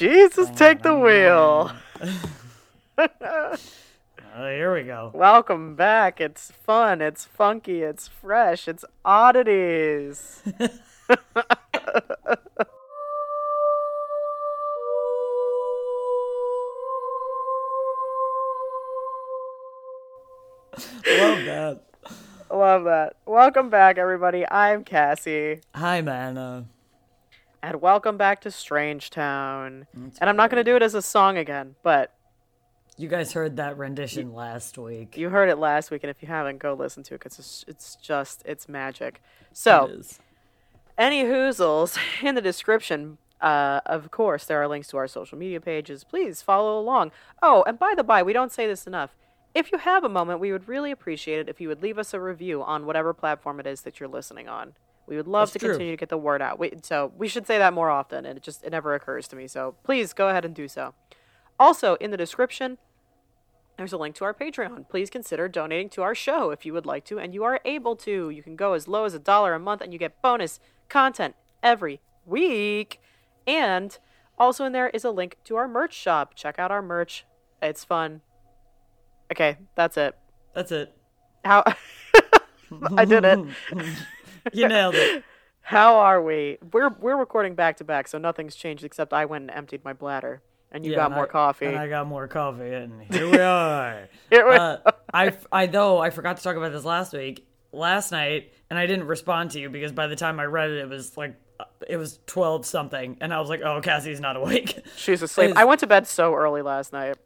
Jesus, take the wheel. Uh, here we go. Welcome back. It's fun. It's funky. It's fresh. It's oddities. Love that. Love that. Welcome back, everybody. I'm Cassie, Hi, man. And welcome back to Strange Town. And I'm not going to do it as a song again, but you guys heard that rendition last week. you heard it last week, and if you haven't, go listen to it because it's, it's just it's magic. So. It any hoozles in the description uh, of course there are links to our social media pages please follow along oh and by the by we don't say this enough if you have a moment we would really appreciate it if you would leave us a review on whatever platform it is that you're listening on we would love That's to true. continue to get the word out we, so we should say that more often and it just it never occurs to me so please go ahead and do so also in the description there's a link to our Patreon. Please consider donating to our show if you would like to, and you are able to. You can go as low as a dollar a month, and you get bonus content every week. And also in there is a link to our merch shop. Check out our merch; it's fun. Okay, that's it. That's it. How I did it. You nailed it. How are we? We're we're recording back to back, so nothing's changed except I went and emptied my bladder, and you Yeah, got and more I- coffee. And I got more coffee, and here we are. Here we- uh, I, I though I forgot to talk about this last week, last night, and I didn't respond to you because by the time I read it, it was like it was twelve something, and I was like, oh, Cassie's not awake. She's asleep. I went to bed so early last night.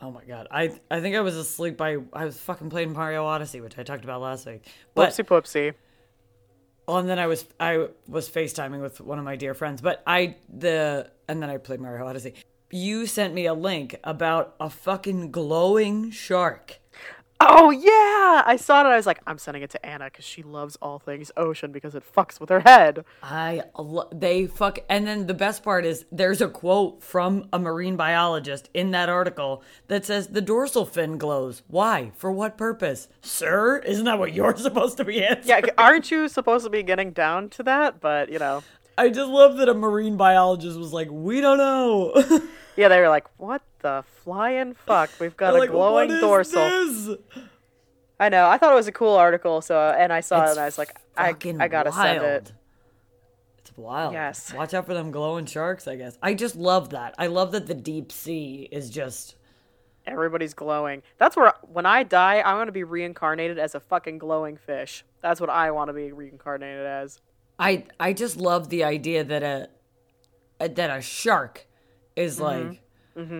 Oh my god, I I think I was asleep by I was fucking playing Mario Odyssey, which I talked about last week. But Whoopsie poopsie. Well, and then I was I was FaceTiming with one of my dear friends, but I the and then I played Mario Odyssey. You sent me a link about a fucking glowing shark. Oh yeah, I saw it. And I was like, I'm sending it to Anna because she loves all things ocean because it fucks with her head. I lo- they fuck and then the best part is there's a quote from a marine biologist in that article that says the dorsal fin glows. Why? For what purpose? Sir, isn't that what you're supposed to be answering? Yeah, aren't you supposed to be getting down to that? But you know, I just love that a marine biologist was like, "We don't know." yeah, they were like, what the flying fuck? We've got a like, glowing "What is dorsal. this?" I know. I thought it was a cool article. So, and I saw it, and I was like, I, I gotta send it. It's wild. Yes. Watch out for them glowing sharks, I guess. I just love that. I love that the deep sea is just Everybody's glowing. That's where when I die, I want to be reincarnated as a fucking glowing fish. That's what I want to be reincarnated as. I I just love the idea that a, a that a shark is Mm-hmm.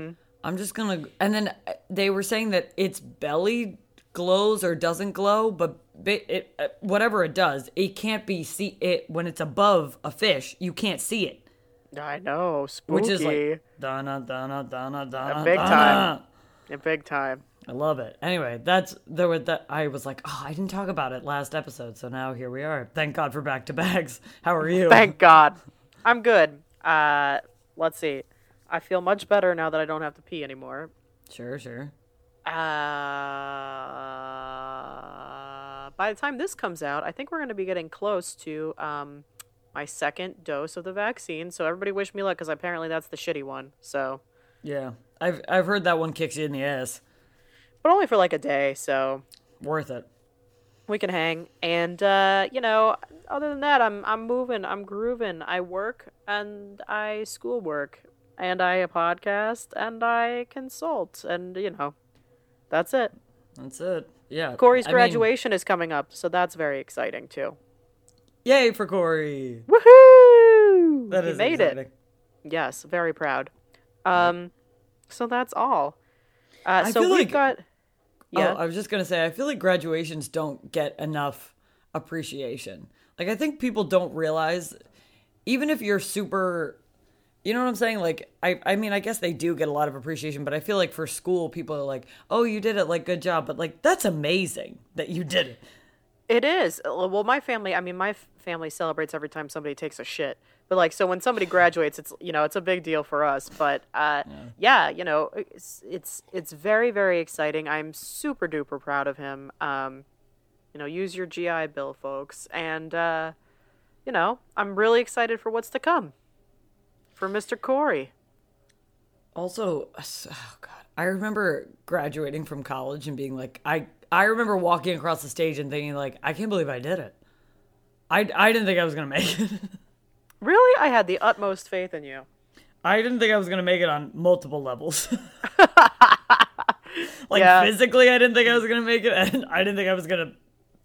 like I'm just going to and then uh, they were saying that its belly glows or doesn't glow, but ba- it uh, whatever it does, it can't be see it when it's above a fish, you can't see it. I know, spooky. Which is like dana dana dana dana big dana. time. in big time. I love it. Anyway, that's there were that I was like, oh, I didn't talk about it last episode, so now here we are. Thank God for back to bags. How are you? Thank God. I'm good. Uh, let's see. I feel much better now that I don't have to pee anymore. Sure, sure. Uh, by the time this comes out, I think we're going to be getting close to um, my second dose of the vaccine. So everybody wish me luck because apparently that's the shitty one. So, Yeah, I've I've heard that one kicks you in the ass. but only for like a day. So Worth it. we can hang. And uh, you know, other than that, I'm I'm moving. I'm grooving. I work and I schoolwork and I podcast and I consult and you know, that's it. That's it. Yeah. Corey's I mean, graduation is coming up, so that's very exciting too. yay for Corey. Woohoo! That he is made exciting. it. Yes, very proud. Um, so that's all. Uh, I so we've like- got. Yeah. Oh, I was just gonna say, I feel like graduations don't get enough appreciation. Like, I think people don't realize, even if you're super, you know what I'm saying? Like, I, I mean, I guess they do get a lot of appreciation, but I feel like for school, people are like, "Oh, you did it! Like, good job!" But like, that's amazing that you did it. It is. Uh, Well, my family, I mean, my family celebrates every time somebody takes a shit. But like, so when somebody graduates, it's you know, it's a big deal for us. But uh, yeah. you know, it's it's it's very very exciting. I'm super duper proud of him. Um, you know, use your GI Bill, folks, and uh, you know, I'm really excited for what's to come for Mr. Corey. Also, uh, oh god, I remember graduating from college and being like, I I remember walking across the stage and thinking like, I can't believe I did it. I I didn't think I was gonna make it. Really? I had the utmost faith in you. I didn't think I was gonna make it on multiple levels. like Yeah. physically, I didn't think I was gonna make it, and I didn't think I was gonna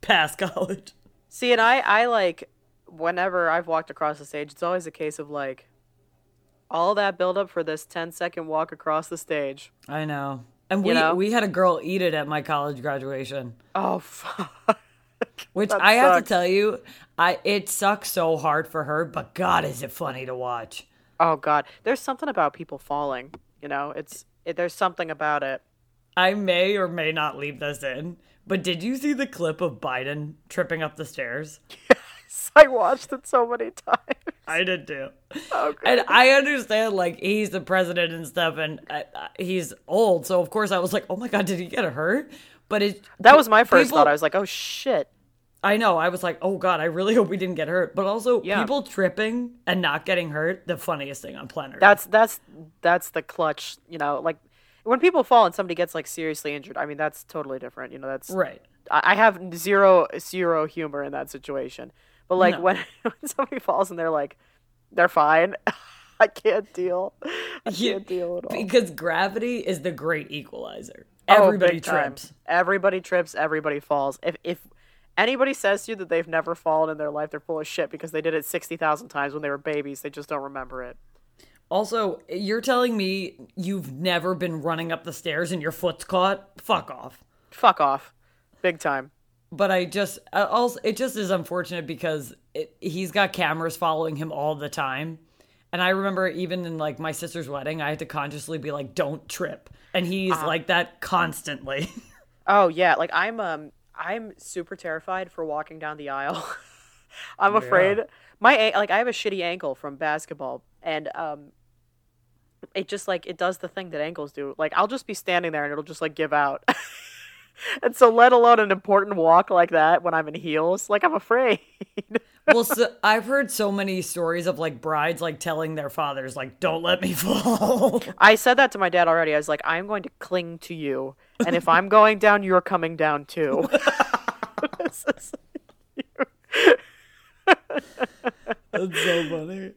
pass college. See, and I, I like, whenever I've walked across the stage, it's always a case of like, all that build up for this 10 second walk across the stage. I know. And we You know? we had a girl eat it at my college graduation. Oh, fuck. Which That I have to tell you, I it sucks so hard for her, but God, is it funny to watch? Oh, God. There's something about people falling, you know? It's, it, there's something about it. I may or may not leave this in, but did you see the clip of Biden tripping up the stairs? I watched it so many times. I did too. Oh, And I understand, like, he's the president and stuff, and uh, uh, he's old. So, of course, I was like, oh my God, did he get hurt? But it, That was my first people- thought. I was like, oh, shit. I know. I was like, oh God, I really hope we didn't get hurt. But also, Yeah. people tripping and not getting hurt, the funniest thing on planet Earth. That's, that's, that's the clutch, you know? Like, when people fall and somebody gets, like, seriously injured, I mean, that's totally different. You know, that's, Right. I I have zero zero humor in that situation. But like No. when when somebody falls and they're like, they're fine. I can't deal. I Yeah, can't deal at all. Because gravity is the great equalizer. Oh, Everybody time. trips. Everybody trips. Everybody falls. If if anybody says to you that they've never fallen in their life, they're full of shit because they did it sixty thousand times when they were babies. They just don't remember it. Also, you're telling me you've never been running up the stairs and your foot's caught? Fuck off. Fuck off, big time. But I just uh, also it just is unfortunate because it, he's got cameras following him all the time. And I remember even in like my sister's wedding, I had to consciously be like, "Don't trip," and he's Uh-huh. like that constantly. Oh yeah, like I'm um I'm super terrified for walking down the aisle. I'm afraid my an- like I have a shitty ankle from basketball and um it just like it does the thing that ankles do. Like I'll just be standing there and it'll just like give out. and so let alone an important walk like that when I'm in heels, like I'm afraid. well, so, I've heard so many stories of like brides like telling their fathers like, "Don't let me fall." I said that to my dad already. I was like, I'm going to cling to you, and if I'm going down, you're coming down too. That's so funny.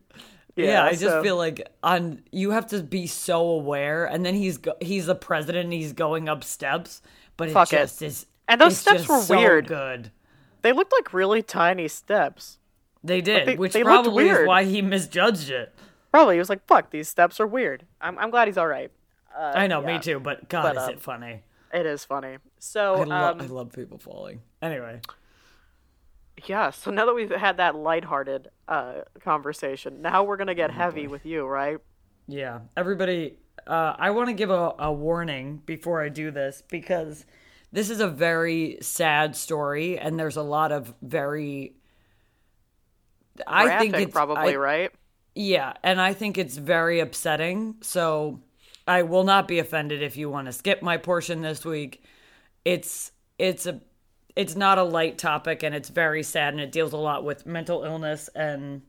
Yeah, I just so- feel like on you have to be so aware, and then he's go, he's the president, and he's going up steps, but it Fuck it. just is. And those steps were so weird. Good, they looked like really tiny steps. they did, they- which they probably is why he misjudged it. Probably he was like, "Fuck, these steps are weird." I'm, I'm glad he's all right. Uh, I know, yeah, me too, but God, But, is um, it funny? It is funny. So, I, lo- um, I love people falling. Anyway, yeah. So now that we've had that lighthearted uh, conversation, now we're gonna Oh, get heavy with you, right? yeah, everybody. Uh, I want to give a, a warning before I do this because this is a very sad story, and there's a lot of very. I think it's probably I- right. Yeah, and I think it's very upsetting. So I will not be offended if you want to skip my portion this week. It's it's a it's not a light topic and it's very sad and it deals a lot with mental illness and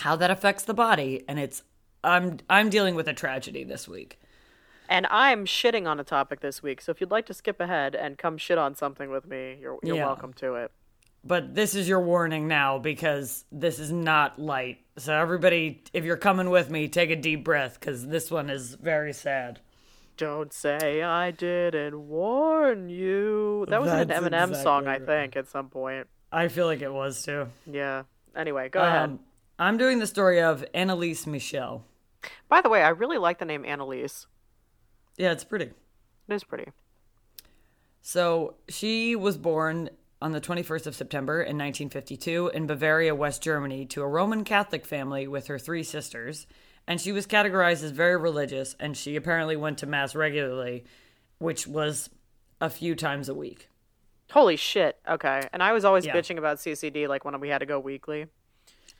how that affects the body and it's I'm I'm dealing with a tragedy this week. And I'm shitting on a topic this week. So if you'd like to skip ahead and come shit on something with me, you're you're Yeah. welcome to it. But this is your warning now because this is not light. So everybody if you're coming with me, take a deep breath cuz this one is very sad. Don't say I didn't warn you. That was an That's Eminem song, I think, at some point. I feel like it was too. Yeah. Anyway, go um, ahead. I'm doing the story of Anneliese Michel. By the way, I really like the name Anneliese. Yeah, it's pretty. It is pretty. So she was born on the 21st of September in 1952 in Bavaria, West Germany, to a Roman Catholic family with her three sisters. And she was categorized as very religious, and she apparently went to Mass regularly, which was a few times a week. Holy shit. Okay. And I was always Yeah. bitching about CCD, like when we had to go weekly.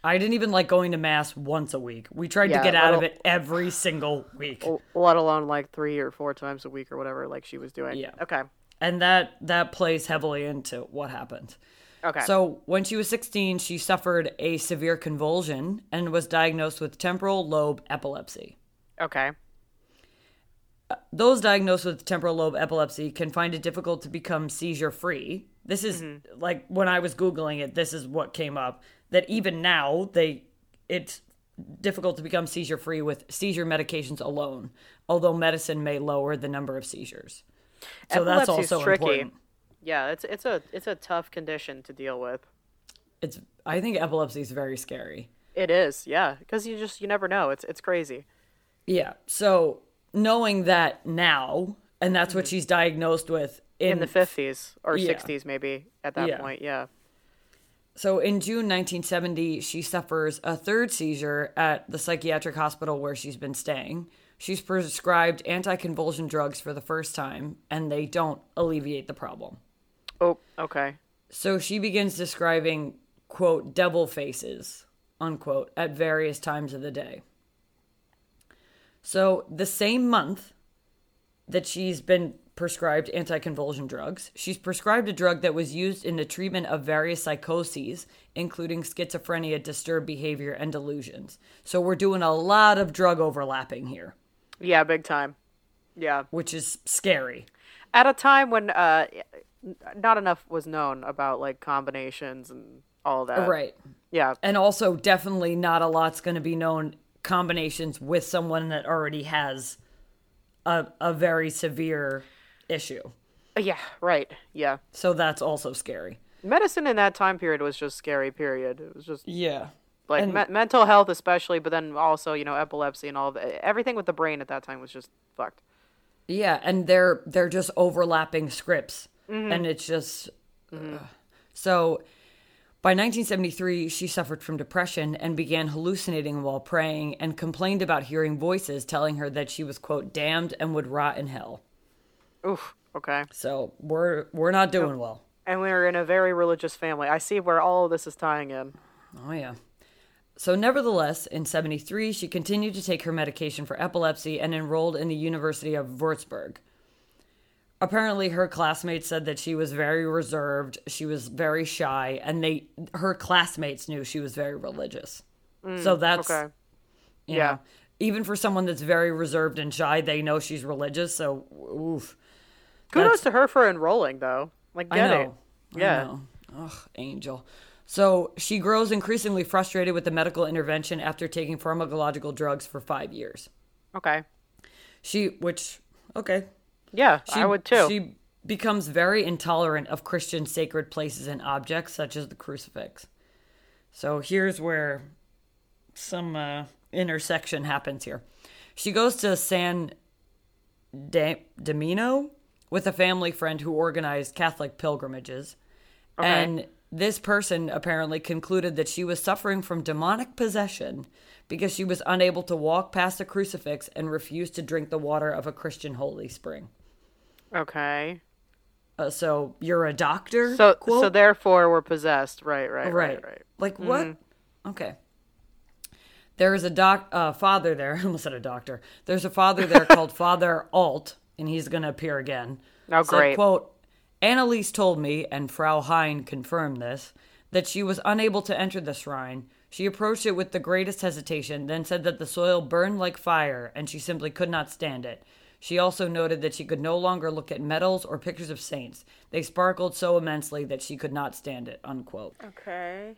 I didn't even like going to Mass once a week. We tried Yeah, to get out of it every single week. let alone like three or four times a week or whatever, like she was doing. Yeah. Okay. And that that plays heavily into what happened. Okay. So, when she was 16, she suffered a severe convulsion and was diagnosed with temporal lobe epilepsy. okay. Uh, those diagnosed with temporal lobe epilepsy can find it difficult to become seizure free. This is mm-hmm. like when I was googling it, this is what came up that even now they it's difficult to become seizure free with seizure medications alone, although medicine may lower the number of seizures. So that's Epilepsy's also tricky. important. Yeah, it's it's a it's a tough condition to deal with. It's I think epilepsy is very scary. It is, yeah, because you just you never know. It's it's crazy. Yeah. So knowing that now, and that's what mm-hmm. she's diagnosed with in, In the fifties or yeah. sixties, maybe at that Yeah. point. Yeah. So in June 1970, she suffers a third seizure at the psychiatric hospital where she's been staying. She's prescribed anticonvulsion drugs for the first time, and they don't alleviate the problem. Oh, okay. So she begins describing, quote, devil faces, unquote, at various times of the day. So the same month that she's been prescribed anticonvulsion drugs, she's prescribed a drug that was used in the treatment of various psychoses, including schizophrenia, disturbed behavior, and delusions. So we're doing a lot of drug overlapping here, Yeah, big time. Yeah. which is scary. At a time when uh, not enough was known about like combinations and all that. right. Yeah. And also, definitely not a lot's going to be known combinations with someone that already has a, a very severe issue. Yeah. Right. Yeah. So that's also scary. Medicine in that time period was just scary. Period. It was just Yeah. like And- me- mental health, especially, but then also you know epilepsy and all the, everything with the brain at that time was just fucked. Yeah, and they're they're just overlapping scripts, mm-hmm. and it's just mm-hmm. ugh. so. By 1973, she suffered from depression and began hallucinating while praying, and complained about hearing voices telling her that she was quote damned and would rot in hell. Oof. Okay. So we're we're not doing well. And we're in a very religious family. I see where all of this is tying in. Oh, yeah. So, nevertheless, in 73, she continued to take her medication for epilepsy and enrolled in the University of Würzburg. Apparently, her classmates said that she was very reserved, she was very shy, and they her classmates knew she was very religious. Mm, so that's Okay. Yeah. know, even for someone that's very reserved and shy, they know she's religious. So, oof. Kudos to her for enrolling, though. Like, get know. it. I Yeah. know. Ugh, angel. So she grows increasingly frustrated with the medical intervention after taking pharmacological drugs for five years. Okay. She, which, okay. Yeah, She, I would too. She becomes very intolerant of Christian sacred places and objects, such as the crucifix. So here's where some uh, intersection happens here. She goes to San De- Damiano with a family friend who organized Catholic pilgrimages. And this person apparently concluded that she was suffering from demonic possession because she was unable to walk past a crucifix and refused to drink the water of a Christian holy spring. okay. Uh, so you're a doctor? So, quote? so therefore, we're possessed. Right, right, right, right, right. Like what? Okay. There is a doc, uh, father there. I almost said a doctor. There's a father there called Father Alt, and he's going to appear again. Oh, Said, great. Quote: Anneliese told me, and Frau Hein confirmed this, that she was unable to enter the shrine. She approached it with the greatest hesitation, then said that the soil burned like fire, and she simply could not stand it. She also noted that she could no longer look at medals or pictures of saints. They sparkled so immensely that she could not stand it. Unquote Okay.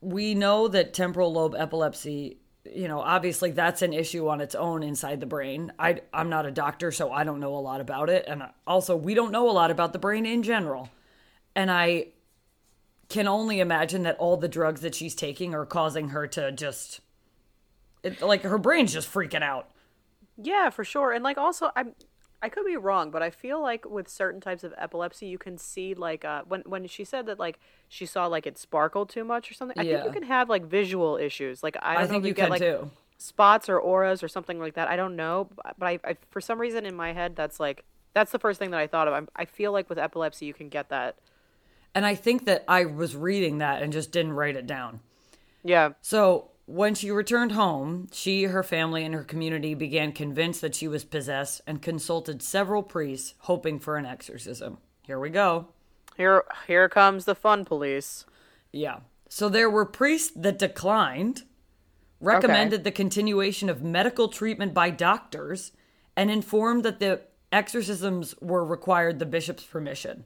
we know that temporal lobe epilepsy you know obviously that's an issue on its own inside the brain. I, i'm not a doctor so i don't know a lot about it. And also we don't know a lot about the brain in general. And i can only imagine that all the drugs that she's taking are causing her to just it, like her brain's just freaking out. Yeah, for sure. And like also I'm I could be wrong, but I feel like with certain types of epilepsy you can see like uh when when she said that like she saw like it sparkled too much or something. I think you can have like visual issues. Like I don't i think if you get can like too spots or auras or something like that. I don't know, but I, I for some reason in my head that's like that's the first thing that I thought of. I'm, I feel like with epilepsy you can get that. and i think that i was reading that and just didn't write it down Yeah. So when she returned home, she, her family, and her community began convinced that she was possessed and consulted several priests hoping for an exorcism. Here we go. Here here comes the fun police. Yeah. So there were priests that declined, recommended the continuation of medical treatment by doctors, and informed that the exorcisms were required the bishop's permission.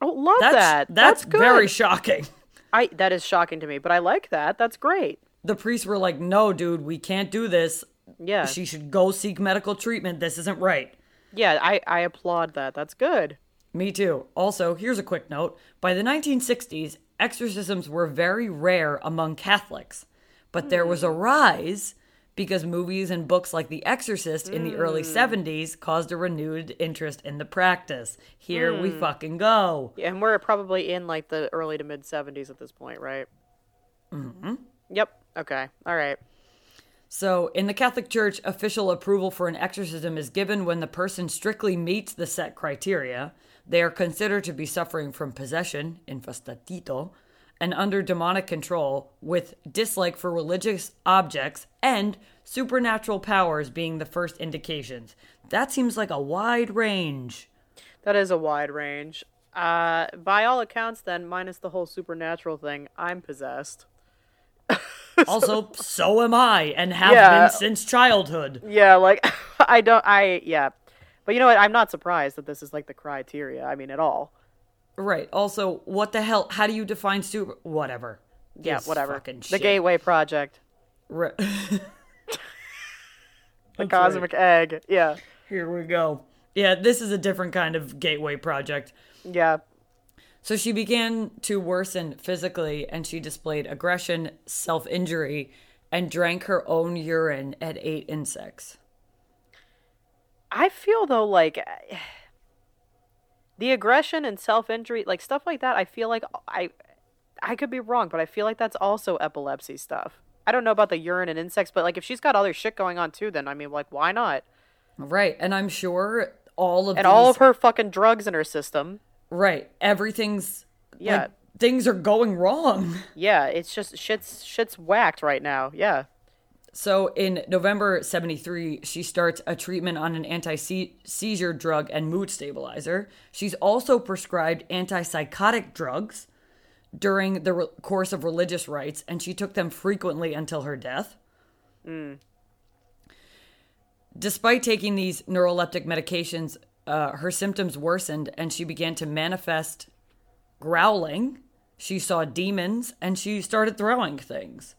Oh, love That's that. that's, good. very shocking. I that is shocking to me, but I like that. That's great. The priests were like, "No, dude, we can't do this. Yeah. She should go seek medical treatment. This isn't right." Yeah, I I applaud that. That's good. Me too. Also, here's a quick note. By the 1960s, exorcisms were very rare among Catholics, but there was a hmm. rise because movies and books like The Exorcist in the early hmm. 70s caused a renewed interest in the practice. Here we hmm. fucking go. Yeah, and we're probably in like the early to mid 70s at this point, right? Mm-hmm. Yep. Okay. All right. So, in the Catholic Church, official approval for an exorcism is given when the person strictly meets the set criteria. They are considered to be suffering from possession, infestatio, and under demonic control, with dislike for religious objects and supernatural powers being the first indications. That seems like a wide range. That is a wide range. Uh, by all accounts, then, minus the whole supernatural thing, I'm possessed. Also, so am I, and have Yeah. been since childhood. Yeah, like I don't. I yeah, but you know what? I'm not surprised that this is like the criteria. I mean, at all. Right. Also, what the hell? How do you define super? Whatever. Yeah, This whatever. The shit. Gateway Project, Ri- the That's Cosmic Egg. Yeah, Here we go. Yeah, this is a different kind of gateway project. yeah. So she began to worsen physically and she displayed aggression, self injury, and drank her own urine and ate insects. I feel though like the aggression and self injury, like stuff like that. I feel like I, I could be wrong, but I feel like that's also epilepsy stuff. I don't know about the urine and insects, but like if she's got other shit going on too, then I mean, like why not? Right. And I'm sure all of And these, all of her fucking drugs in her system. Right. Everything's. Yeah. Like, things are going wrong. Yeah, it's just shit's shit's whacked right now. Yeah. So in November 73, she starts a treatment on an anti seizure drug and mood stabilizer. She's also prescribed antipsychotic drugs during the re- course of religious rites, and she took them frequently until her death. Mm. Despite taking these neuroleptic medications, uh, her symptoms worsened and she began to manifest growling. She saw demons and she started throwing things.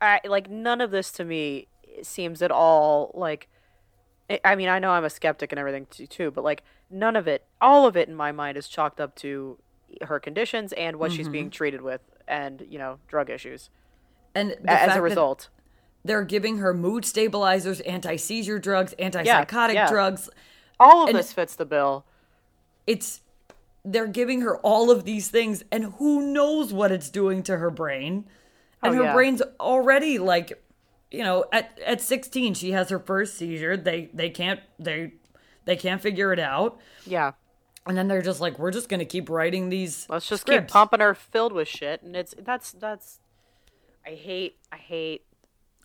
I like none of this to me seems at all like I- mean, I know I'm a skeptic and everything too, but like none of it, all of it in my mind is chalked up to her conditions and what she's being treated with and, you know, drug issues And as a result. They're giving her mood stabilizers, anti seizure drugs, antipsychotic yeah. drugs. All of and- this fits the bill. It's they're giving her all of these things, and who knows what it's doing to her brain. And Oh, her yeah. brain's already like, you know, at at 16 she has her first seizure. They they can't they they can't figure it out. Yeah. And then they're just like, we're just gonna keep writing these. Let's just scripts. keep pumping her filled with shit and it's that's that's I hate I hate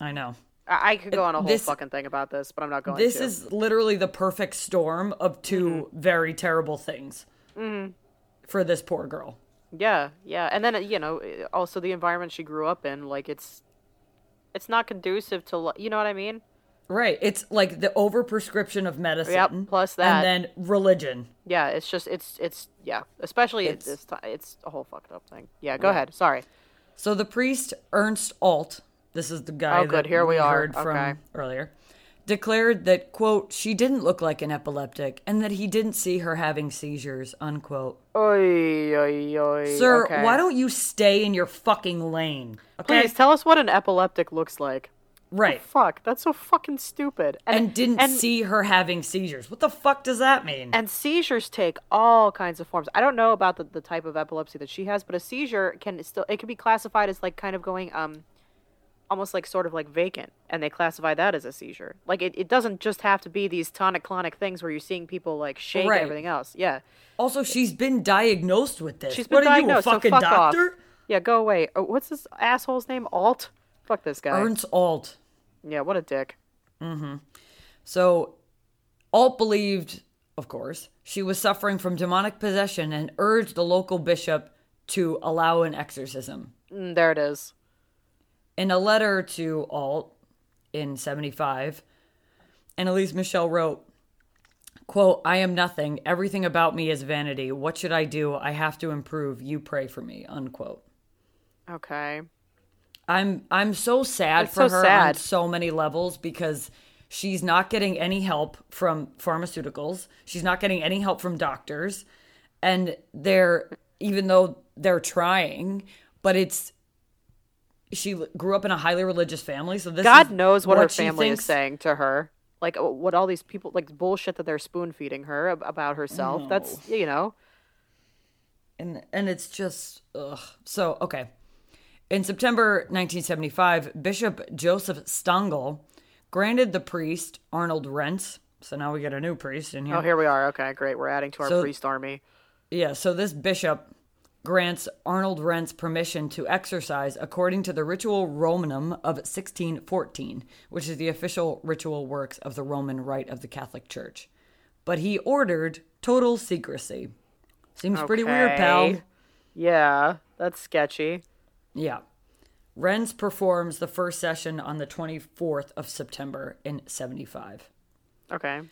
I know. I, could go on a whole This- fucking thing about this, but I'm not going to This to. is literally the perfect storm of 2 Mm-hmm. very terrible things for this poor girl. Yeah, yeah, and then you know, also the environment she grew up in, like it's, it's not conducive to, you know what I mean? Right. It's like the overprescription of medicine. Yep, plus that. And then religion. Yeah, it's just, it's, it's, yeah, especially at It's- this time, it's a whole fucked up thing. Yeah, go ahead. Sorry. So the priest Ernst Alt, this is the guy Oh, good, that here we are. heard from Okay. earlier, declared that quote she didn't look like an epileptic and that he didn't see her having seizures unquote. Oy, oy, oy. Sir, okay. why don't you stay in your fucking lane? Okay. Please tell us what an epileptic looks like. Right. Fuck, that's so fucking stupid. And didn't and, see her having seizures. What the fuck does that mean? And seizures take all kinds of forms. I don't know about the, the type of epilepsy that she has, but a seizure can still it can be classified as like kind of going um almost like sort of like vacant and they classify that as a seizure. Like it, it doesn't just have to be these tonic clonic things where you're seeing people like shake Right. and everything else. Yeah. also, she's been diagnosed with this. She's been what are diagnosed, you, a so fucking fuck off. doctor? Yeah, go away. Oh, what's this asshole's name? Alt? Fuck this guy. Ernst Alt. Yeah, what a dick. Mm-hmm. So, Alt believed, of course, she was suffering from demonic possession and urged the local bishop to allow an exorcism. Mm, there it is. In a letter to Alt in 75, Anneliese Michel wrote, quote, I am nothing. Everything about me is vanity. What should I do? I have to improve. You pray for me, unquote. Okay. I'm I'm so sad That's for so her on so many levels because she's not getting any help from pharmaceuticals. She's not getting any help from doctors. And they're even though they're trying, but it's she grew up in a highly religious family, so this God knows what, her she family thinks- is saying to her. Like uh, what all these people like bullshit that they're spoon feeding her about herself. That's you know. and and it's just ugh. So okay, in September 1975, Bishop Joseph Stangl granted the priest Arnold Renz. So now we get a new priest in here. Oh, here we are. Okay, great. We're adding to our So- priest army. Yeah, so this bishop grants Arnold Renz permission to exercise according to the Ritual Romanum of 1614, which is the official ritual works of the Roman Rite of the Catholic Church. But he ordered total secrecy. Seems pretty weird, pal. Yeah, that's sketchy. Yeah. Renz performs the first session on the 24th of September in 75. Okay.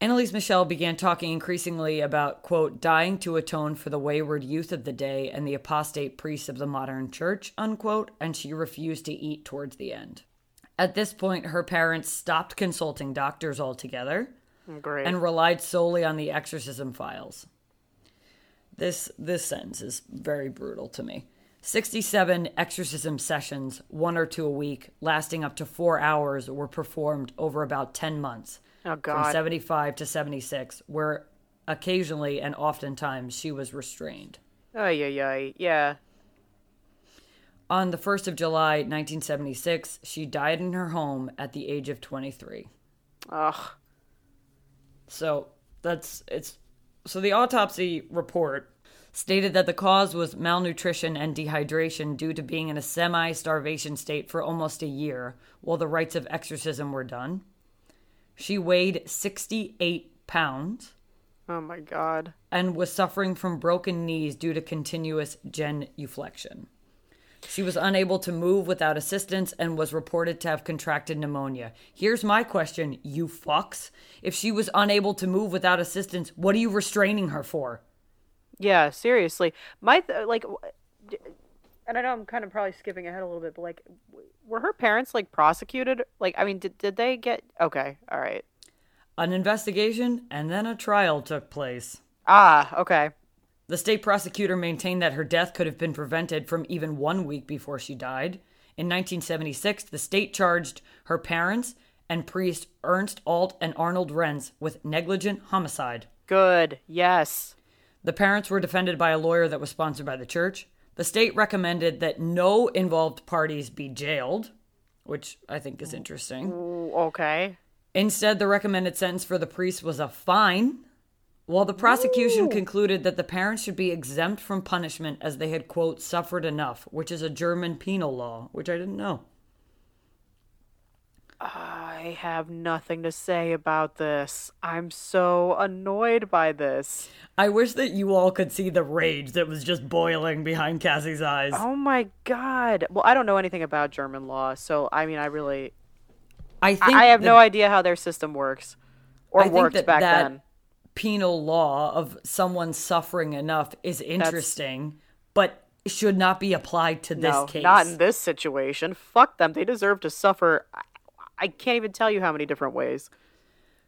Anneliese Michel began talking increasingly about, quote, dying to atone for the wayward youth of the day and the apostate priests of the modern church, unquote, and she refused to eat towards the end. At this point, her parents stopped consulting doctors altogether Great. and relied solely on the exorcism files. This this sentence is very brutal to me. 67 exorcism sessions, one or two a week, lasting up to 4 hours were performed over about 10 months. Oh From 75 to 76, where occasionally and oftentimes she was restrained. Oh yeah, yeah, yeah. On the 1st of July 1976, she died in her home at the age of 23. Ugh. So that's it's so the autopsy report stated that the cause was malnutrition and dehydration due to being in a semi-starvation state for almost a year while the rites of exorcism were done. She weighed 68 pounds Oh my God. and was suffering from broken knees due to continuous genuflection. She was unable to move without assistance and was reported to have contracted pneumonia. Here's my question, you fucks. If she was unable to move without assistance, what are you restraining her for? Yeah, seriously. My th- like, and I know I'm kind of probably skipping ahead a little bit, but like, w- were her parents like prosecuted? Like, I mean, did did they get? Okay, all right. An investigation and then a trial took place. Ah, okay. The state prosecutor maintained that her death could have been prevented from even one week before she died. In 1976, the state charged her parents and priest Ernst Alt and Arnold Renz with negligent homicide. Good. Yes. The parents were defended by a lawyer that was sponsored by the church. The state recommended that no involved parties be jailed, which I think is interesting. Okay. Instead, the recommended sentence for the priest was a fine, while the prosecution concluded that the parents should be exempt from punishment as they had, quote, suffered enough, which is a German penal law, which I didn't know. I have nothing to say about this. I'm so annoyed by this. I wish that you all could see the rage that was just boiling behind Cassie's eyes. Oh my god. Well, I don't know anything about German law, so I mean, I really, I think I have that no idea how their system works, or I worked that back that then. penal law of someone suffering enough is interesting, but should not be applied to this no, case. not in this situation. Fuck them. They deserve to suffer. I, can't even tell you how many different ways.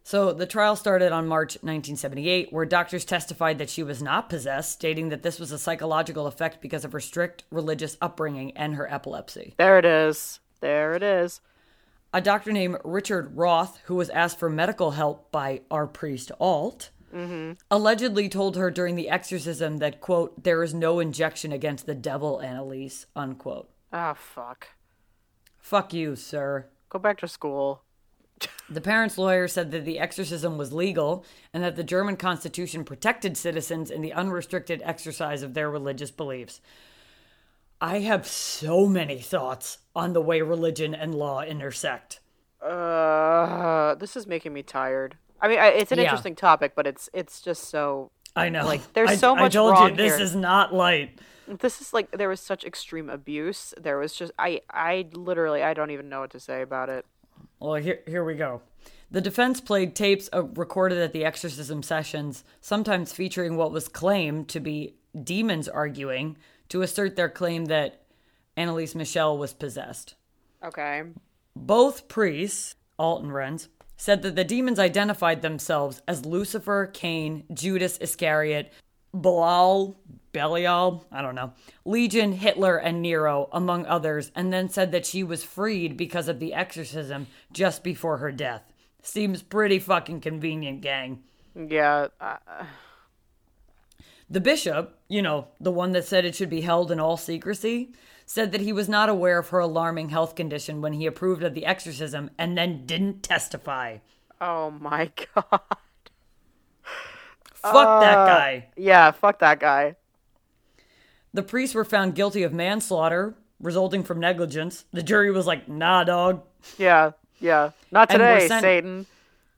So the trial started on March 1978, where doctors testified that she was not possessed, stating that this was a psychological effect because of her strict religious upbringing and her epilepsy. There it is. There it is. A doctor named Richard Roth, who was asked for medical help by our priest Alt, allegedly told her during the exorcism that, quote, there is no injection against the devil, Anneliese, unquote. Ah, fuck. Fuck you, sir. Go back to school. The parents' lawyer said that the exorcism was legal and that the German constitution protected citizens in the unrestricted exercise of their religious beliefs. I have so many thoughts on the way religion and law intersect. Uh, this is making me tired. I mean, I, it's an Yeah. interesting topic, but it's it's just so. I know. Like, there's I- so I much told wrong you this here. is not light. This is like there was such extreme abuse. There was just I I literally I don't even know what to say about it. Well, here here we go. The defense played tapes recorded at the exorcism sessions, sometimes featuring what was claimed to be demons arguing to assert their claim that Anneliese Michel was possessed. Okay. Both priests, Alt and Renz, said that the demons identified themselves as Lucifer, Cain, Judas Iscariot, Belial, Belial, I don't know, Legion, Hitler, and Nero, among others, and then said that she was freed because of the exorcism just before her death. Seems pretty fucking convenient, gang. Yeah. Uh, The bishop, you know, the one that said it should be held in all secrecy, said that he was not aware of her alarming health condition when he approved of the exorcism and then didn't testify. oh my god. Fuck that guy. Yeah, fuck that guy. The priests were found guilty of manslaughter resulting from negligence. The jury was like, nah, dog. Yeah, yeah. Not today, sent- Satan.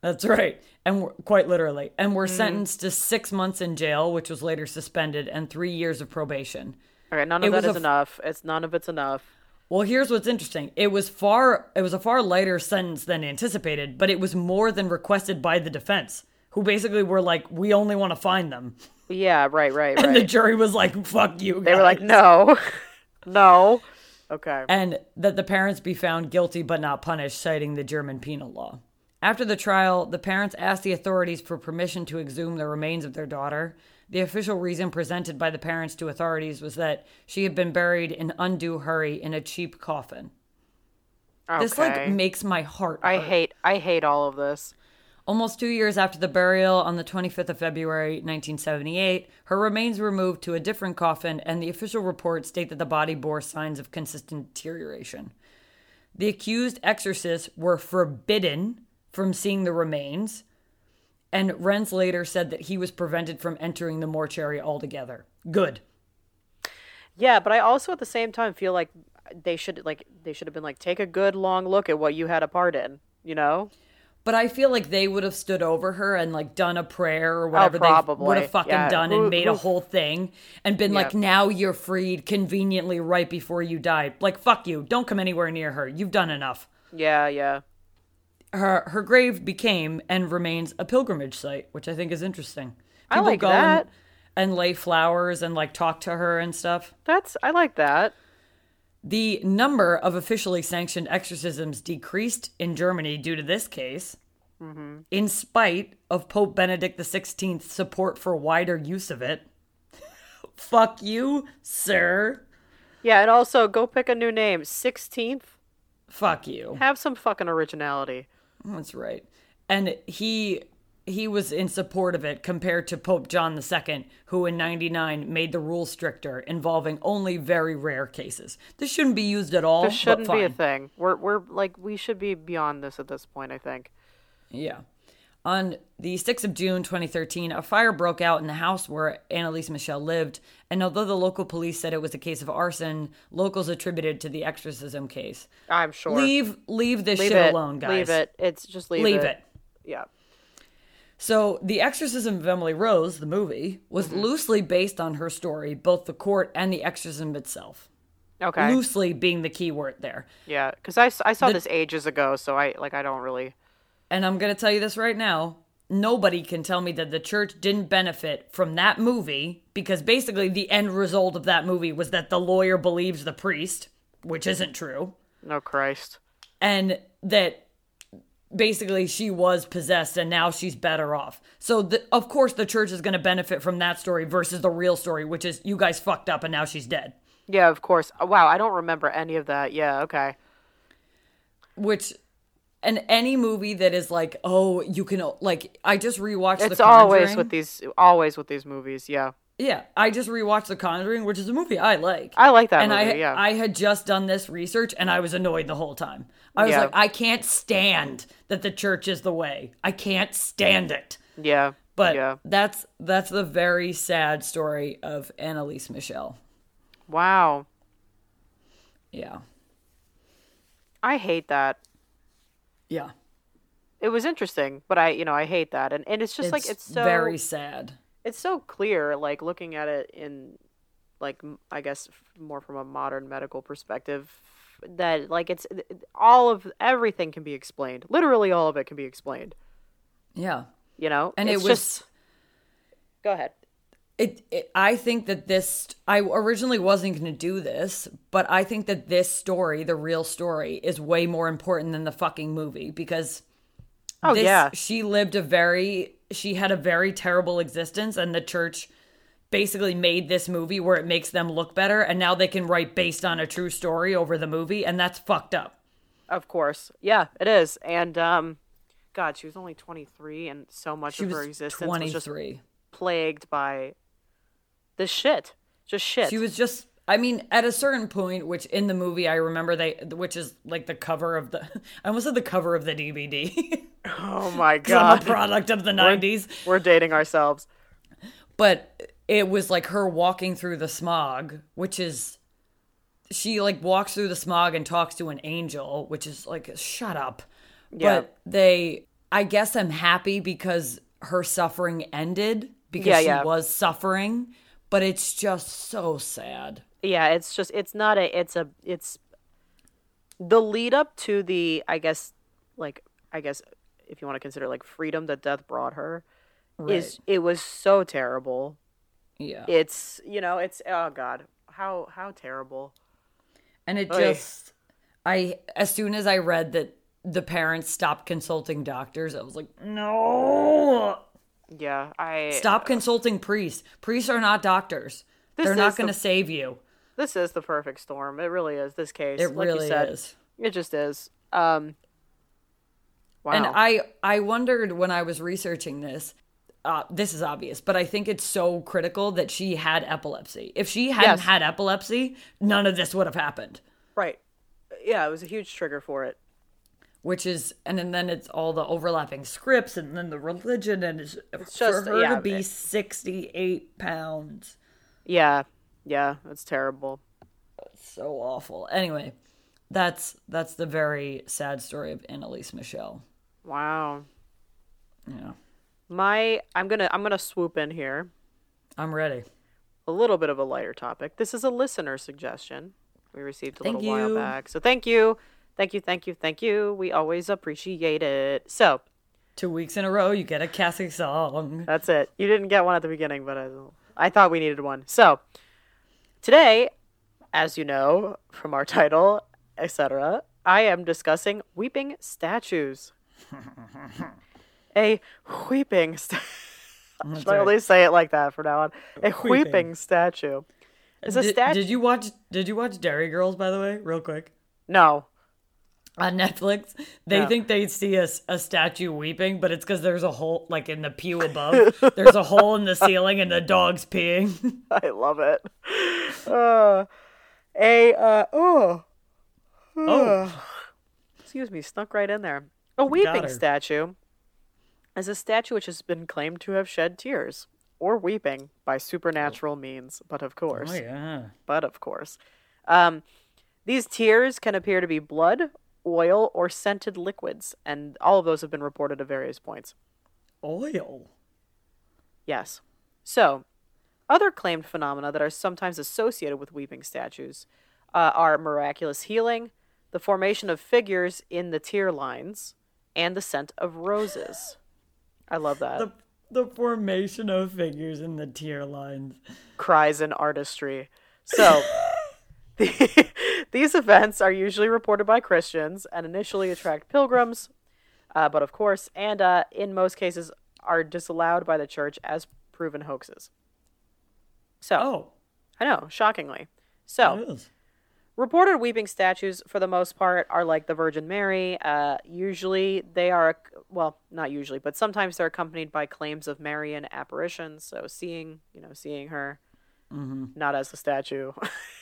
That's right. And quite literally. And were mm. sentenced to six months in jail, which was later suspended, and three years of probation. All right, none of that was is f- enough. It's none of it's enough. Well, here's what's interesting. It was far it was a far lighter sentence than anticipated, but it was more than requested by the defense, who basically were like, "We only want to find them." Yeah, right, right, And the jury was like, "Fuck you." They were like, no, no. Okay. and that the parents be found guilty but not punished, citing the German penal law. After the trial, the parents asked the authorities for permission to exhume the remains of their daughter. The official reason presented by the parents to authorities was that she had been buried in undue hurry in a cheap coffin. This like makes my heart. I hate, I hate all of this. Almost two years after the burial, on the 25th of February 1978, her remains were moved to a different coffin, and the official reports state that the body bore signs of consistent deterioration. The accused exorcists were forbidden from seeing the remains, and Renz later said that he was prevented from entering the mortuary altogether. Good. Yeah, but I also at the same time feel like they should like they should have been like take a good long look at what you had a part in. You know? But I feel like they would have stood over her and like done a prayer or oh, whatever they Oh, probably. would have fucking Yeah. done and made a whole thing and been like, now you're freed conveniently right before you die. Like, fuck you. Don't come anywhere near her. You've done enough. Yeah, yeah. Her her grave became and remains a pilgrimage site, which I think is interesting. I like go that. And, and lay flowers and like talk to her and stuff. That's I like that. The number of officially sanctioned exorcisms decreased in Germany due to this case, mm-hmm. in spite of Pope Benedict XVI's support for wider use of it. Fuck you, sir. Yeah, and also go pick a new name. Sixteenth. Fuck you. Have some fucking originality. That's right. And he he was in support of it compared to Pope John II, who in 99 made the rules stricter, involving only very rare cases. This shouldn't be used at all. This shouldn't be a thing. We're we're like we should be beyond this at this point. I think. Yeah. On the 6th of June 2013, a fire broke out in the house where Anneliese Michel lived, and although the local police said it was a case of arson, locals attributed to the exorcism case. I'm sure. Leave leave this Leave shit it. alone, guys. Leave it. It's just leave, Leave it. it. Yeah. So, The Exorcism of Emily Rose, the movie, was Mm-hmm. loosely based on her story, both the court and the exorcism itself. Okay. Loosely being the key word there. Yeah, because I, I saw The- this ages ago, so I like I don't really. And I'm going to tell you this right now. Nobody can tell me that the church didn't benefit from that movie because basically the end result of that movie was that the lawyer believes the priest, which isn't true, No Christ. and that basically she was possessed and now she's better off. So the, of course the church is going to benefit from that story versus the real story, which is you guys fucked up and now she's dead. Yeah, of course. Oh, wow, I don't remember any of that. Yeah. Okay. Which and any movie that is like, oh, you can like I just rewatched It's The always with these. Always with these movies. Yeah. Yeah, I just rewatched The Conjuring, which is a movie I like. I like that and I movie, yeah. I had just done this research and I was annoyed the whole time. I was Yeah. like, I can't stand that the church is the way. I can't stand it. Yeah. But yeah. that's that's the very sad story of Anneliese Michel. Wow. Yeah. I hate that. Yeah. It was interesting, but I, you know, I hate that, and and it's just like it's so very sad. it's so clear like looking at it in like I guess more from a modern medical perspective that like it's all of everything can be explained. Literally all of it can be explained. Yeah. You know, And It's it was just- Go ahead. it, it i think that this i originally wasn't going to do this but i think that this story the real story is way more important than the fucking movie because Oh this, yeah, she lived a very she had a very terrible existence and the church basically made this movie where it makes them look better and now they can write based on a true story over the movie and that's fucked up of course. Yeah, it is. And um, God, she was only twenty three, and so much she of her existence was just 23 plagued by this shit. Just shit. She was just I mean, at a certain point, which in the movie I remember they which is like the cover of the I almost said the cover of the DVD. oh my 'Cause I'm a god, product of the nineties. we're dating ourselves. But it was like her walking through the smog, which is she like walks through the smog and talks to an angel, which is like shut up. Yeah. But they I guess I'm happy because her suffering ended because Yeah, she yeah. was suffering, but it's just so sad. yeah it's just it's not a it's a it's the lead up to the i guess like i guess if you want to consider like freedom that death brought her is it was so terrible Yeah. it's you know it's oh god how how terrible And it Oy. just, I, as soon as I read that the parents stopped consulting doctors, I was like, no. yeah i Stop consulting priests. Priests are not doctors. They're not going to save you. this is the perfect storm it really is this case It like really you said is. it just is um wow And I, I wondered when I was researching this. Uh, this is obvious, but I think it's so critical that she had epilepsy. If she hadn't Yes. had epilepsy, none of this would have happened. right. Yeah it was a huge trigger for it. Which is and then, then it's all the overlapping scripts and then the religion and it's, for just- her yeah, to be it- 68 pounds. Yeah yeah that's terrible. That's so awful. Anyway that's that's the very sad story of Anneliese Michel wow. Yeah my i'm gonna i'm gonna swoop in here i'm ready a little bit of a lighter topic. This is a listener suggestion we received a Thank little while back. So thank you. Thank you, thank you, thank you. We always appreciate it. So two weeks in a row you get a cassie song that's it. You didn't get one at the beginning, but I, I thought we needed one. So today, as you know from our title, etc., I am discussing weeping statues. a weeping statue. Should I right. only say it like that from now on? A weeping, statue. Is a did, statue? did you watch did you watch Derry Girls by the way real quick No. on netflix they No. think they see a, a statue weeping but it's because there's a hole like in the pew above there's a hole in the ceiling and the dog's peeing I love it. Uh, a uh, oh, oh excuse me, snuck right in there. A weeping statue is a statue which has been claimed to have shed tears or weeping by supernatural means, but of course, oh yeah but of course, um, these tears can appear to be blood, oil, or scented liquids, and all of those have been reported at various points. oil Yes. So, other claimed phenomena that are sometimes associated with weeping statues uh, are miraculous healing, the formation of figures in the tear lines, and the scent of roses. I love that. the the formation of figures in the tear lines. Cries in artistry. So, the, these events are usually reported by Christians and initially attract pilgrims, uh, but of course, and uh, in most cases, are disallowed by the church as proven hoaxes. So, Oh, I know, shockingly. So, it is. Reported weeping statues, for the most part, are like the Virgin Mary. Uh, usually, they are, well, not usually, but sometimes they're accompanied by claims of Marian apparitions. So, seeing, you know, seeing her, not as a statue,